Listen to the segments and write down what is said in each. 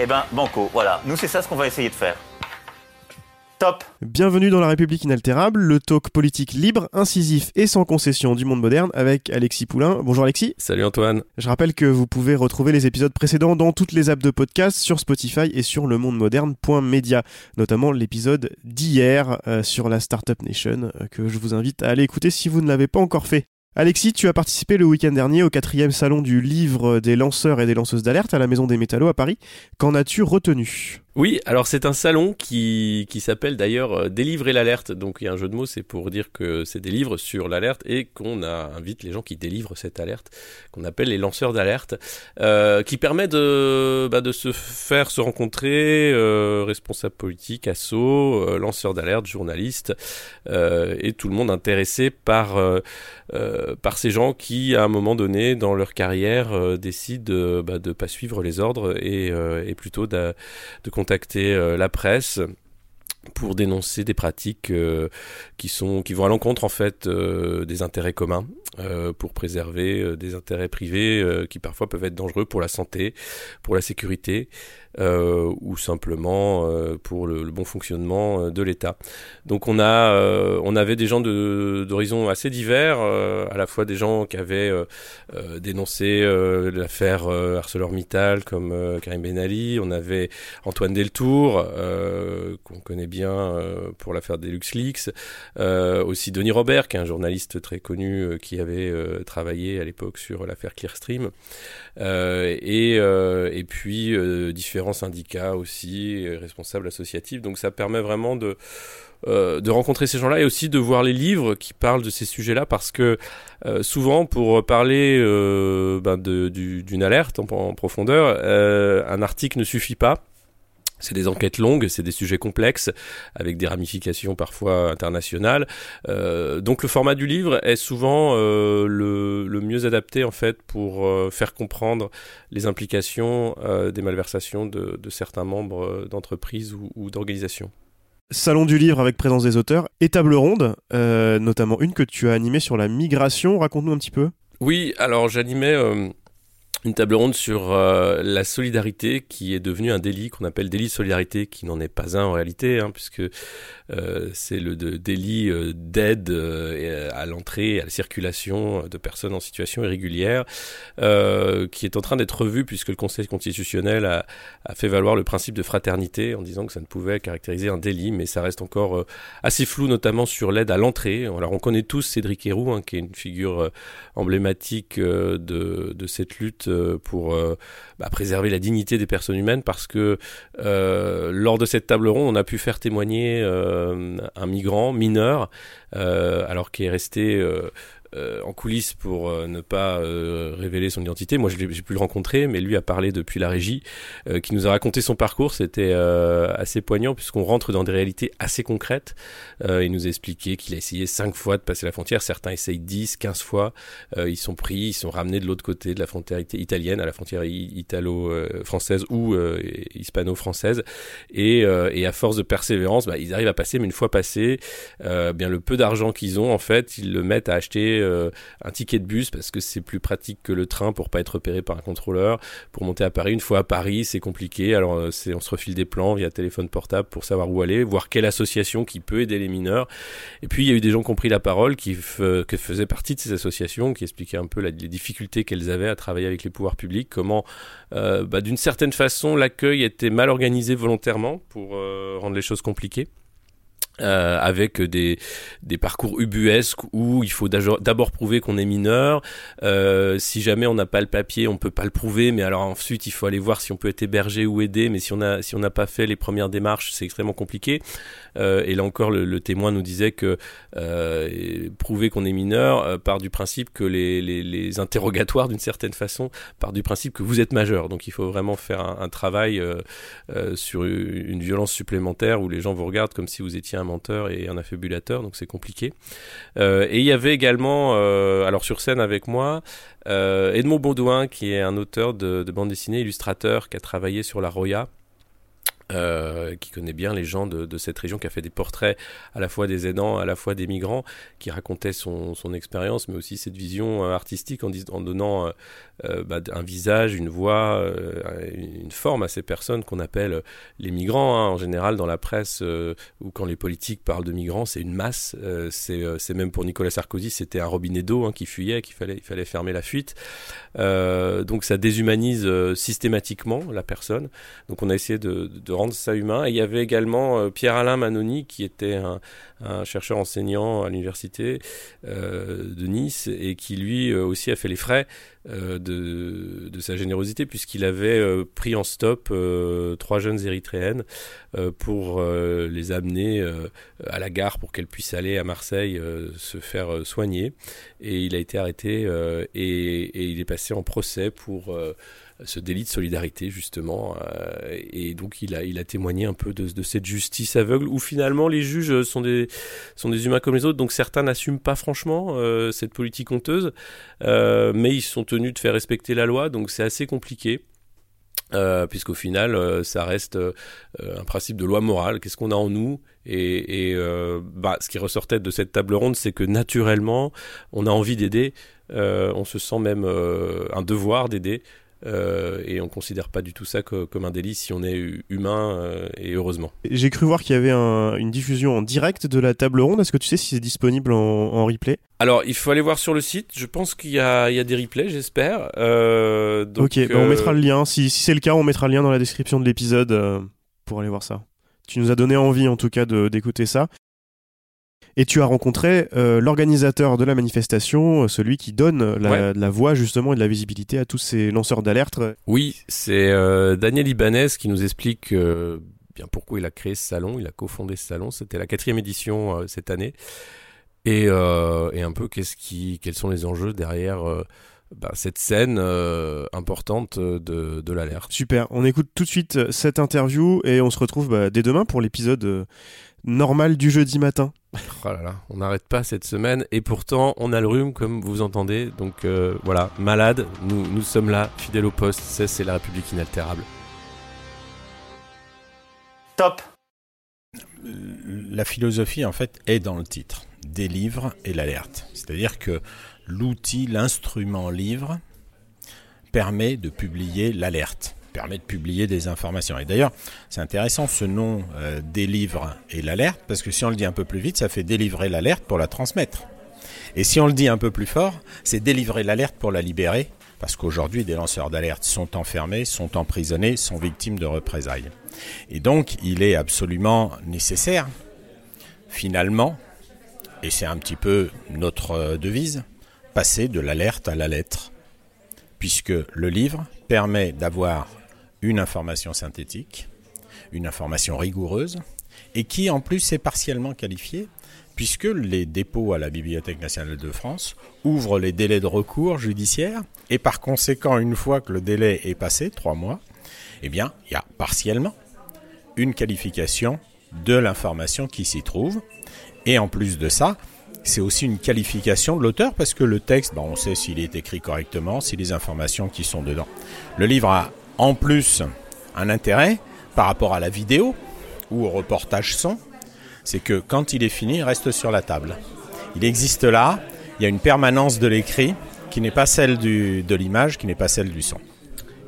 Eh ben, banco, voilà. Nous, c'est ça ce qu'on va essayer de faire. Top Bienvenue dans La République inaltérable, le talk politique libre, incisif et sans concession du monde moderne avec Alexis Poulain. Bonjour Alexis. Salut Antoine. Je rappelle que vous pouvez retrouver les épisodes précédents dans toutes les apps de podcast sur Spotify et sur le monde moderne.media, notamment l'épisode d'hier euh, sur la Startup Nation euh, que je vous invite à aller écouter si vous ne l'avez pas encore fait. Alexis, tu as participé le week-end dernier au quatrième salon du livre des lanceurs et des lanceuses d'alerte à la Maison des Métallos à Paris. Qu'en as-tu retenu? Oui, alors c'est un salon qui, s'appelle d'ailleurs euh, Délivrer l'alerte. Donc il y a un jeu de mots, c'est pour dire que c'est des livres sur l'alerte et qu'on invite les gens qui délivrent cette alerte, qu'on appelle les lanceurs d'alerte, euh, qui permet de, bah, de se faire se rencontrer euh, responsables politiques, assos, euh, lanceurs d'alerte, journalistes et tout le monde intéressé par, ces gens qui, à un moment donné dans leur carrière, décident bah, de ne pas suivre les ordres et, plutôt de contacter euh, la presse pour dénoncer des pratiques euh, qui vont à l'encontre en fait euh, des intérêts communs pour préserver des intérêts privés qui parfois peuvent être dangereux pour la santé pour la sécurité euh, ou simplement euh, pour le, bon fonctionnement euh, de l'État. Donc on a, on avait des gens d'horizons assez divers, à la fois des gens qui avaient dénoncé l'affaire ArcelorMittal comme Karim Ben Ali, on avait Antoine Deltour qu'on connaît bien pour l'affaire des LuxLeaks, aussi Denis Robert qui est un journaliste très connu qui avait travaillé à l'époque sur l'affaire Clearstream, et, et puis différents syndicats aussi, responsables associatifs. Donc ça permet vraiment de, euh, de rencontrer ces gens-là et aussi de voir les livres qui parlent de ces sujets-là parce que euh, souvent pour parler euh, ben d'une alerte en profondeur, un article ne suffit pas. C'est des enquêtes longues, c'est des sujets complexes, avec des ramifications parfois internationales. Euh, donc le format du livre est souvent euh, le, le, mieux adapté en fait pour euh, faire comprendre les implications des malversations de, de certains membres d'entreprises ou, ou d'organisations. Salon du livre avec présence des auteurs et table ronde, notamment une que tu as animée sur la migration. Raconte-nous un petit peu. Oui, alors j'animais une table ronde sur euh, la solidarité qui est devenue un délit qu'on appelle délit de solidarité, qui n'en est pas un en réalité, hein, puisque euh, c'est le délit euh, d'aide à l'entrée à la circulation de personnes en situation irrégulière, qui est en train d'être revu puisque le Conseil constitutionnel a, fait valoir le principe de fraternité en disant que ça ne pouvait caractériser un délit, mais ça reste encore assez flou, notamment sur l'aide à l'entrée. Alors on connaît tous Cédric Héroux, hein, qui est une figure emblématique de, cette lutte euh, pour euh, bah, préserver la dignité des personnes humaines parce que euh, lors de cette table ronde, on a pu faire témoigner un migrant mineur, alors qui est resté euh, en coulisses pour euh, ne pas euh, révéler son identité. Moi, j'ai pu le rencontrer, mais lui a parlé depuis la régie, qui nous a raconté son parcours. C'était assez poignant puisqu'on rentre dans des réalités assez concrètes. il nous a expliqué qu'il a essayé cinq fois de passer la frontière. Certains essayent 10, 15 fois. ils sont pris, ils sont ramenés de l'autre côté de la frontière italienne, à la frontière italo-française ou hispano-française. Et, à force de persévérance, bah, ils arrivent à passer. Mais une fois passé, bien le peu d'argent qu'ils ont, en fait, ils le mettent à acheter euh, un ticket de bus parce que c'est plus pratique que le train pour pas être repéré par un contrôleur. Pour monter à Paris, une fois à Paris, c'est compliqué. Alors euh, c'est on se refile des plans via téléphone portable pour savoir où aller, voir quelle association qui peut aider les mineurs. Et puis il y a eu des gens qui ont pris la parole, qui, faisaient partie de ces associations, qui expliquaient un peu les difficultés qu'elles avaient à travailler avec les pouvoirs publics, comment euh, bah, d'une certaine façon l'accueil était mal organisé volontairement pour rendre les choses compliquées. Euh, avec des, parcours ubuesques où il faut d'abord prouver qu'on est mineur. Euh, si jamais on n'a pas le papier, on peut pas le prouver, mais alors ensuite il faut aller voir si on peut être hébergé ou aidé. Mais si on n'a pas fait les premières démarches, c'est extrêmement compliqué. Euh, et là encore, le, témoin nous disait que prouver qu'on est mineur part du principe que les, interrogatoires, d'une certaine façon, part du principe que vous êtes majeur. Donc il faut vraiment faire un, un travail sur une violence supplémentaire où les gens vous regardent comme si vous étiez un menteur et un affabulateur, donc c'est compliqué. Euh, et il y avait également, euh, alors sur scène avec moi, euh, Edmond Baudouin, qui est un auteur de, de bande dessinée, illustrateur, qui a travaillé sur la Roya. Euh, qui connaît bien les gens de, cette région, qui a fait des portraits à la fois des aidants, à la fois des migrants, qui racontait son, expérience, mais aussi cette vision euh, artistique en, donnant euh, bah, un visage, une voix, une forme à ces personnes qu'on appelle les migrants. Hein. En général, dans la presse ou quand les politiques parlent de migrants, c'est une masse. c'est même pour Nicolas Sarkozy, c'était un robinet d'eau hein, qui fuyait, qu'il fallait, il fallait fermer la fuite. donc ça déshumanise systématiquement la personne. Donc on a essayé de, de rendre ça humain. Et il y avait également Pierre-Alain Manoni qui était un, chercheur enseignant à l'université euh, de Nice et qui lui aussi a fait les frais euh, de, sa générosité puisqu'il avait euh, pris en stop euh, trois jeunes érythréennes pour les amener à la gare pour qu'elles puissent aller à Marseille se faire soigner et il a été arrêté et, il est passé en procès pour ce délit de solidarité justement euh, et donc il a témoigné un peu de, cette justice aveugle où finalement les juges sont des humains comme les autres donc certains n'assument pas franchement euh, cette politique honteuse euh, mais ils sont tenus de faire respecter la loi donc c'est assez compliqué euh, puisqu'au final, ça reste un principe de loi morale. Qu'est-ce qu'on a en nous? Et, et bah, ce qui ressortait de cette table ronde, c'est que naturellement, on a envie d'aider. on se sent même un devoir d'aider. Euh, et on considère pas du tout ça que, comme un délit si on est humain euh, et heureusement. J'ai cru voir qu'il y avait un, une diffusion en direct de la table ronde. Est-ce que tu sais si c'est disponible en, en, replay? Alors il faut aller voir sur le site. Je pense qu'il y, y, a des replays, j'espère. Euh, ok, bah on mettra le lien. Si, si c'est le cas, on mettra le lien dans la description de l'épisode euh, pour aller voir ça. Tu nous as donné envie en tout cas d'écouter ça. Et tu as rencontré euh, l'organisateur de la manifestation, euh, celui qui donne la, ouais. la, voix justement et de la visibilité à tous ces lanceurs d'alerte. Oui, c'est euh, Daniel Ibanez qui nous explique euh, bien pourquoi il a créé ce salon, il a cofondé ce salon. C'était la quatrième édition cette année. Et, et un peu qu'est-ce qui, quels sont les enjeux derrière bah, cette scène euh, importante de, de l'alerte. Super, on écoute tout de suite cette interview et on se retrouve bah, dès demain pour l'épisode euh, normal du jeudi matin. Oh là là, on n'arrête pas cette semaine et pourtant on a le rhume comme vous entendez. Donc euh, voilà, malade, nous, nous sommes là, fidèles au poste, ça c'est la République inaltérable. Top La philosophie en fait est dans le titre, des livres et l'alerte. C'est-à-dire que l'outil, l'instrument livre permet de publier l'alerte, permet de publier des informations. Et d'ailleurs, c'est intéressant ce nom euh, délivre et l'alerte, parce que si on le dit un peu plus vite, ça fait délivrer l'alerte pour la transmettre. Et si on le dit un peu plus fort, c'est délivrer l'alerte pour la libérer, parce qu'aujourd'hui, des lanceurs d'alerte sont enfermés, sont emprisonnés, sont victimes de représailles. Et donc, il est absolument nécessaire, finalement, et c'est un petit peu notre devise, passer de l'alerte à la lettre, puisque le livre permet d'avoir une information synthétique, une information rigoureuse, et qui en plus est partiellement qualifiée, puisque les dépôts à la Bibliothèque nationale de France ouvrent les délais de recours judiciaire, et par conséquent, une fois que le délai est passé, trois mois, eh bien, il y a partiellement une qualification de l'information qui s'y trouve, et en plus de ça, c'est aussi une qualification de l'auteur parce que le texte, bon, on sait s'il est écrit correctement, si les informations qui sont dedans. Le livre a en plus un intérêt par rapport à la vidéo ou au reportage son, c'est que quand il est fini, il reste sur la table. Il existe là, il y a une permanence de l'écrit qui n'est pas celle du, de l'image, qui n'est pas celle du son.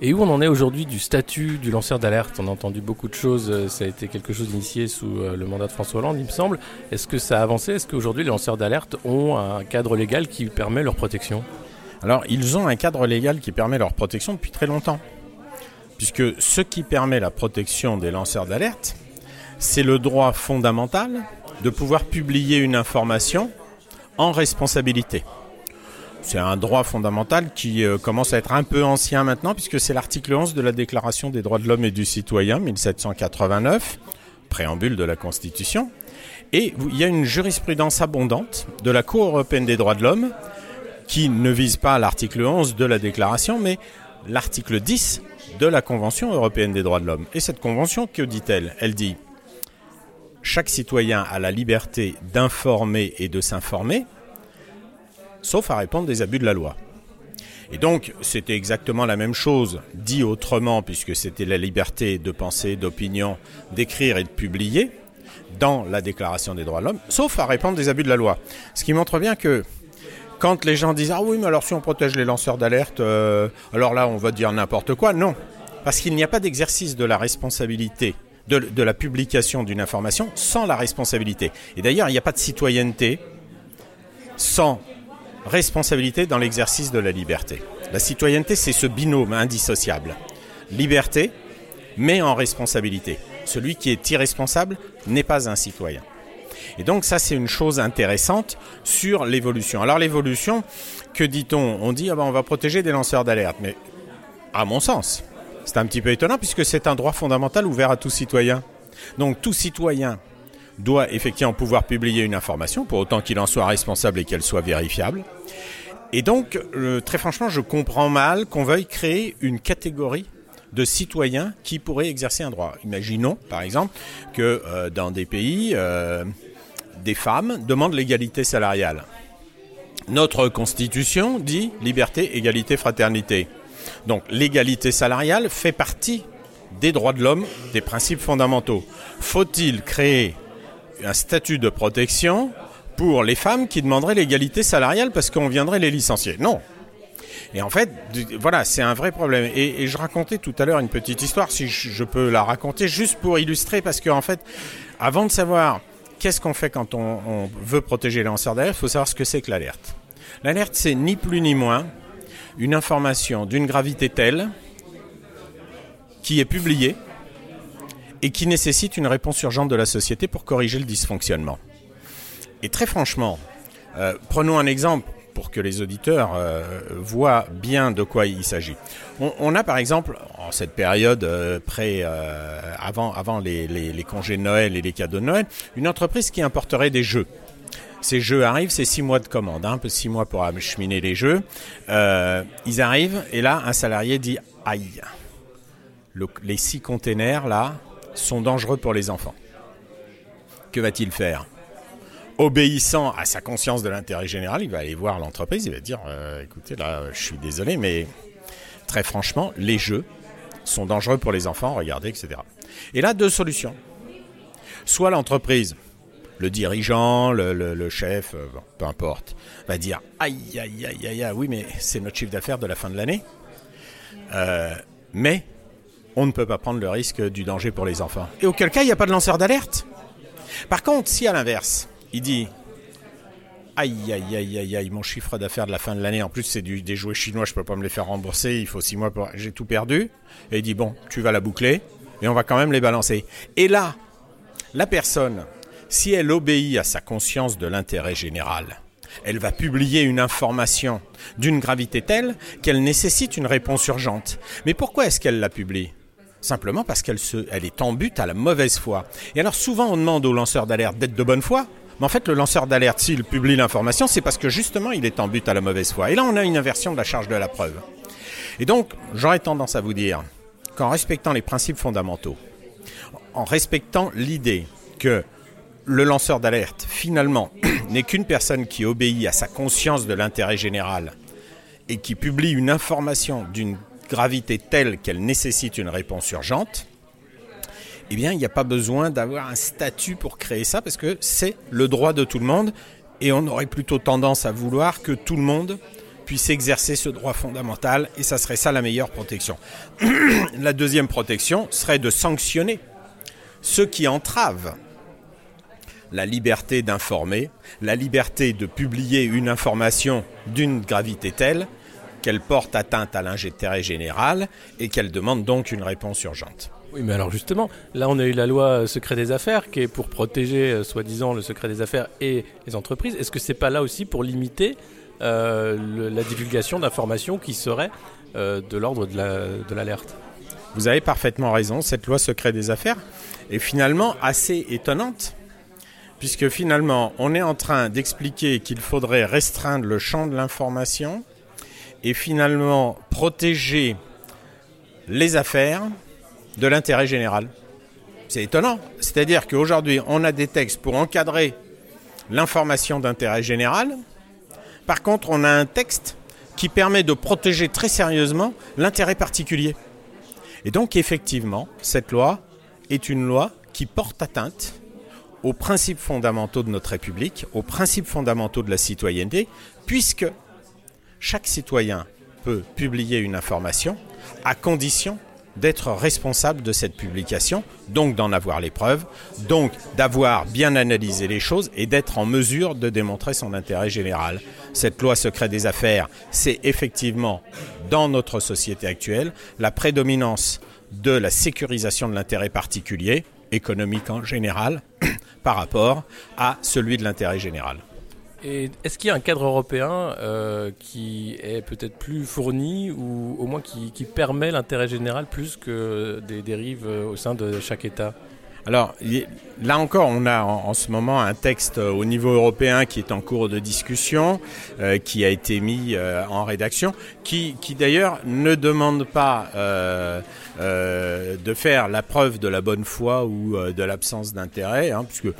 Et où on en est aujourd'hui du statut du lanceur d'alerte? On a entendu beaucoup de choses, ça a été quelque chose initié sous le mandat de François Hollande, il me semble. Est-ce que ça a avancé? Est-ce qu'aujourd'hui les lanceurs d'alerte ont un cadre légal qui permet leur protection? Alors, ils ont un cadre légal qui permet leur protection depuis très longtemps. Puisque ce qui permet la protection des lanceurs d'alerte, c'est le droit fondamental de pouvoir publier une information en responsabilité. C'est un droit fondamental qui euh, commence à être un peu ancien maintenant, puisque c'est l'article 11 de la Déclaration des droits de l'homme et du citoyen, 1789, préambule de la Constitution. Et il y a une jurisprudence abondante de la Cour européenne des droits de l'homme qui ne vise pas l'article 11 de la Déclaration, mais l'article 10 de la Convention européenne des droits de l'homme. Et cette convention, que dit-elle? Elle dit chaque citoyen a la liberté d'informer et de s'informer, sauf à répondre des abus de la loi. Et donc, c'était exactement la même chose, dit autrement, puisque c'était la liberté de penser, d'opinion, d'écrire et de publier dans la Déclaration des droits de l'homme, sauf à répondre des abus de la loi. Ce qui montre bien que quand les gens disent Ah oui, mais alors si on protège les lanceurs d'alerte, euh, alors là, on va dire n'importe quoi. Non, parce qu'il n'y a pas d'exercice de la responsabilité de, de, la publication d'une information sans la responsabilité. Et d'ailleurs, il n'y a pas de citoyenneté sans responsabilité dans l'exercice de la liberté. La citoyenneté, c'est ce binôme indissociable. Liberté, mais en responsabilité. Celui qui est irresponsable n'est pas un citoyen. Et donc ça, c'est une chose intéressante sur l'évolution. Alors l'évolution, que dit-on? On dit, ah ben, on va protéger des lanceurs d'alerte. Mais à mon sens, c'est un petit peu étonnant puisque c'est un droit fondamental ouvert à tout citoyen. Donc tout citoyen doit effectivement pouvoir publier une information, pour autant qu'il en soit responsable et qu'elle soit vérifiable. Et donc, très franchement, je comprends mal qu'on veuille créer une catégorie de citoyens qui pourraient exercer un droit. Imaginons, par exemple, que euh, dans des pays, euh, des femmes demandent l'égalité salariale. Notre Constitution dit liberté, égalité, fraternité. Donc l'égalité salariale fait partie des droits de l'homme, des principes fondamentaux. Faut-il créer un statut de protection pour les femmes qui demanderaient l'égalité salariale parce qu'on viendrait les licencier? Non. Et en fait, voilà, c'est un vrai problème. Et, je racontais tout à l'heure une petite histoire, si je, peux la raconter, juste pour illustrer, parce qu'en en fait, avant de savoir qu'est-ce qu'on fait quand on, on, veut protéger les lanceurs d'alerte, il faut savoir ce que c'est que l'alerte. L'alerte, c'est ni plus ni moins une information d'une gravité telle qui est publiée et qui nécessite une réponse urgente de la société pour corriger le dysfonctionnement. Et très franchement, euh, prenons un exemple pour que les auditeurs euh, voient bien de quoi il s'agit. On, a par exemple, en cette période euh, près, avant, avant les, congés de Noël et les cadeaux de Noël, une entreprise qui importerait des jeux ces jeux arrivent, c'est six mois de commande, un peu six mois pour acheminer les jeux. Euh, ils arrivent et là, un salarié dit aïe, les six containers là sont dangereux pour les enfants. Que va-t-il faire? Obéissant à sa conscience de l'intérêt général, il va aller voir l'entreprise, il va dire euh, écoutez là, je suis désolé, mais très franchement, les jeux sont dangereux pour les enfants, regardez, etc. Et là, deux solutions. Soit l'entreprise le dirigeant, le, chef, euh, peu importe, va dire aïe, aïe, aïe, aïe, aïe, oui, mais c'est notre chiffre d'affaires de la fin de l'année. Euh, mais on ne peut pas prendre le risque du danger pour les enfants. Et auquel cas, il n'y a pas de lanceur d'alerte. Par contre, si à l'inverse, il dit aïe, aïe, aïe, aïe, aïe, mon chiffre d'affaires de la fin de l'année, en plus c'est des jouets chinois, je ne peux pas me les faire rembourser, il faut six mois pour. J'ai tout perdu. Et il dit bon, tu vas la boucler, mais on va quand même les balancer. Et là, la personne si elle obéit à sa conscience de l'intérêt général, elle va publier une information d'une gravité telle qu'elle nécessite une réponse urgente. Mais pourquoi est-ce qu'elle la publie? Simplement parce qu'elle elle est en but à la mauvaise foi. Et alors souvent on demande au lanceur d'alerte d'être de bonne foi, mais en fait le lanceur d'alerte s'il publie l'information, c'est parce que justement il est en but à la mauvaise foi. Et là on a une inversion de la charge de la preuve. Et donc j'aurais tendance à vous dire qu'en respectant les principes fondamentaux, en respectant l'idée que le lanceur d'alerte, finalement, n'est qu'une personne qui obéit à sa conscience de l'intérêt général et qui publie une information d'une gravité telle qu'elle nécessite une réponse urgente, eh bien, il n'y a pas besoin d'avoir un statut pour créer ça parce que c'est le droit de tout le monde et on aurait plutôt tendance à vouloir que tout le monde puisse exercer ce droit fondamental et ça serait ça la meilleure protection. la deuxième protection serait de sanctionner ceux qui entravent la liberté d'informer, la liberté de publier une information d'une gravité telle qu'elle porte atteinte à l'intérêt général et qu'elle demande donc une réponse urgente. Oui, mais alors justement, là on a eu la loi euh, secret des affaires qui est pour protéger euh, soi-disant le secret des affaires et les entreprises. Est-ce que c'est pas là aussi pour limiter euh, la divulgation d'informations qui seraient de l'ordre de l'alerte? Vous avez parfaitement raison, cette loi secret des affaires est finalement assez étonnante, puisque finalement on est en train d'expliquer qu'il faudrait restreindre le champ de l'information et finalement protéger les affaires de l'intérêt général. C'est étonnant. C'est-à-dire qu'aujourd'hui on a des textes pour encadrer l'information d'intérêt général. Par contre, on a un texte qui permet de protéger très sérieusement l'intérêt particulier. Et donc effectivement, cette loi est une loi qui porte atteinte aux principes fondamentaux de notre République, aux principes fondamentaux de la citoyenneté, puisque chaque citoyen peut publier une information à condition d'être responsable de cette publication, donc d'en avoir les preuves, donc d'avoir bien analysé les choses et d'être en mesure de démontrer son intérêt général. Cette loi secret des affaires, c'est effectivement, dans notre société actuelle, la prédominance de la sécurisation de l'intérêt particulier, économique en général, par rapport à celui de l'intérêt général. Et est-ce qu'il y a un cadre européen euh, qui est peut-être plus fourni ou au moins qui, permet l'intérêt général plus que des dérives euh, au sein de chaque État? Alors, là encore, on a en, ce moment un texte euh, au niveau européen qui est en cours de discussion, qui a été mis en rédaction, qui, d'ailleurs ne demande pas euh, de faire la preuve de la bonne foi ou euh, de l'absence d'intérêt, hein, puisque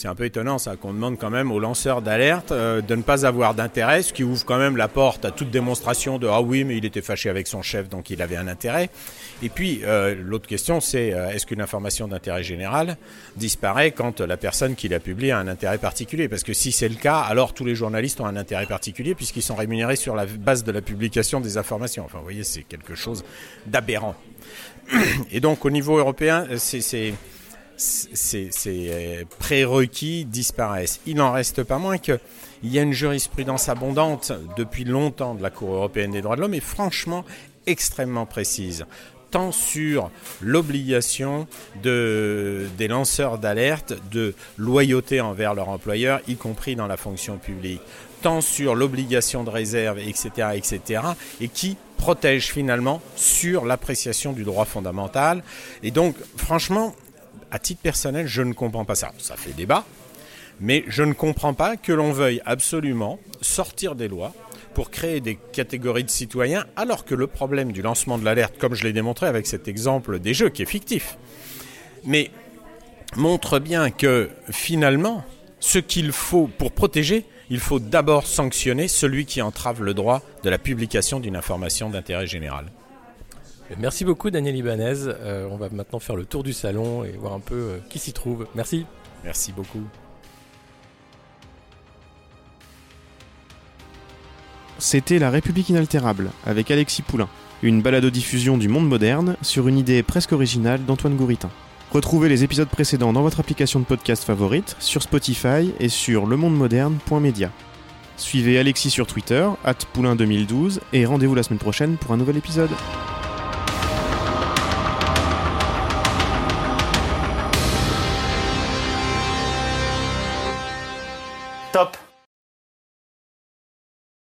c'est un peu étonnant ça qu'on demande quand même aux lanceurs d'alerte euh, de ne pas avoir d'intérêt, ce qui ouvre quand même la porte à toute démonstration de ah oui mais il était fâché avec son chef donc il avait un intérêt. Et puis euh, l'autre question c'est euh, est-ce qu'une information d'intérêt général disparaît quand la personne qui l'a publiée a un intérêt particulier? Parce que si c'est le cas, alors tous les journalistes ont un intérêt particulier puisqu'ils sont rémunérés sur la base de la publication des informations. Enfin vous voyez c'est quelque chose d'aberrant. Et donc au niveau européen ces, euh, prérequis disparaissent. Il n'en reste pas moins qu'il y a une jurisprudence abondante depuis longtemps de la Cour européenne des droits de l'homme et franchement extrêmement précise tant sur l'obligation de, des lanceurs d'alerte de loyauté envers leur employeur, y compris dans la fonction publique, tant sur l'obligation de réserve, etc., etc., et qui protège finalement sur l'appréciation du droit fondamental. Et donc, franchement, à titre personnel, je ne comprends pas ça. Ça fait débat, mais je ne comprends pas que l'on veuille absolument sortir des lois pour créer des catégories de citoyens, alors que le problème du lancement de l'alerte, comme je l'ai démontré avec cet exemple des jeux qui est fictif, mais montre bien que finalement, ce qu'il faut pour protéger, il faut d'abord sanctionner celui qui entrave le droit de la publication d'une information d'intérêt général. Merci beaucoup Daniel Ibanez. Euh, on va maintenant faire le tour du salon et voir un peu euh, qui s'y trouve. Merci. Merci beaucoup. C'était La République inaltérable avec Alexis Poulain, une balado-diffusion du monde moderne sur une idée presque originale d'Antoine Gouritin. Retrouvez les épisodes précédents dans votre application de podcast favorite, sur Spotify et sur lemondemoderne.media. Suivez Alexis sur Twitter, poulain2012, et rendez-vous la semaine prochaine pour un nouvel épisode.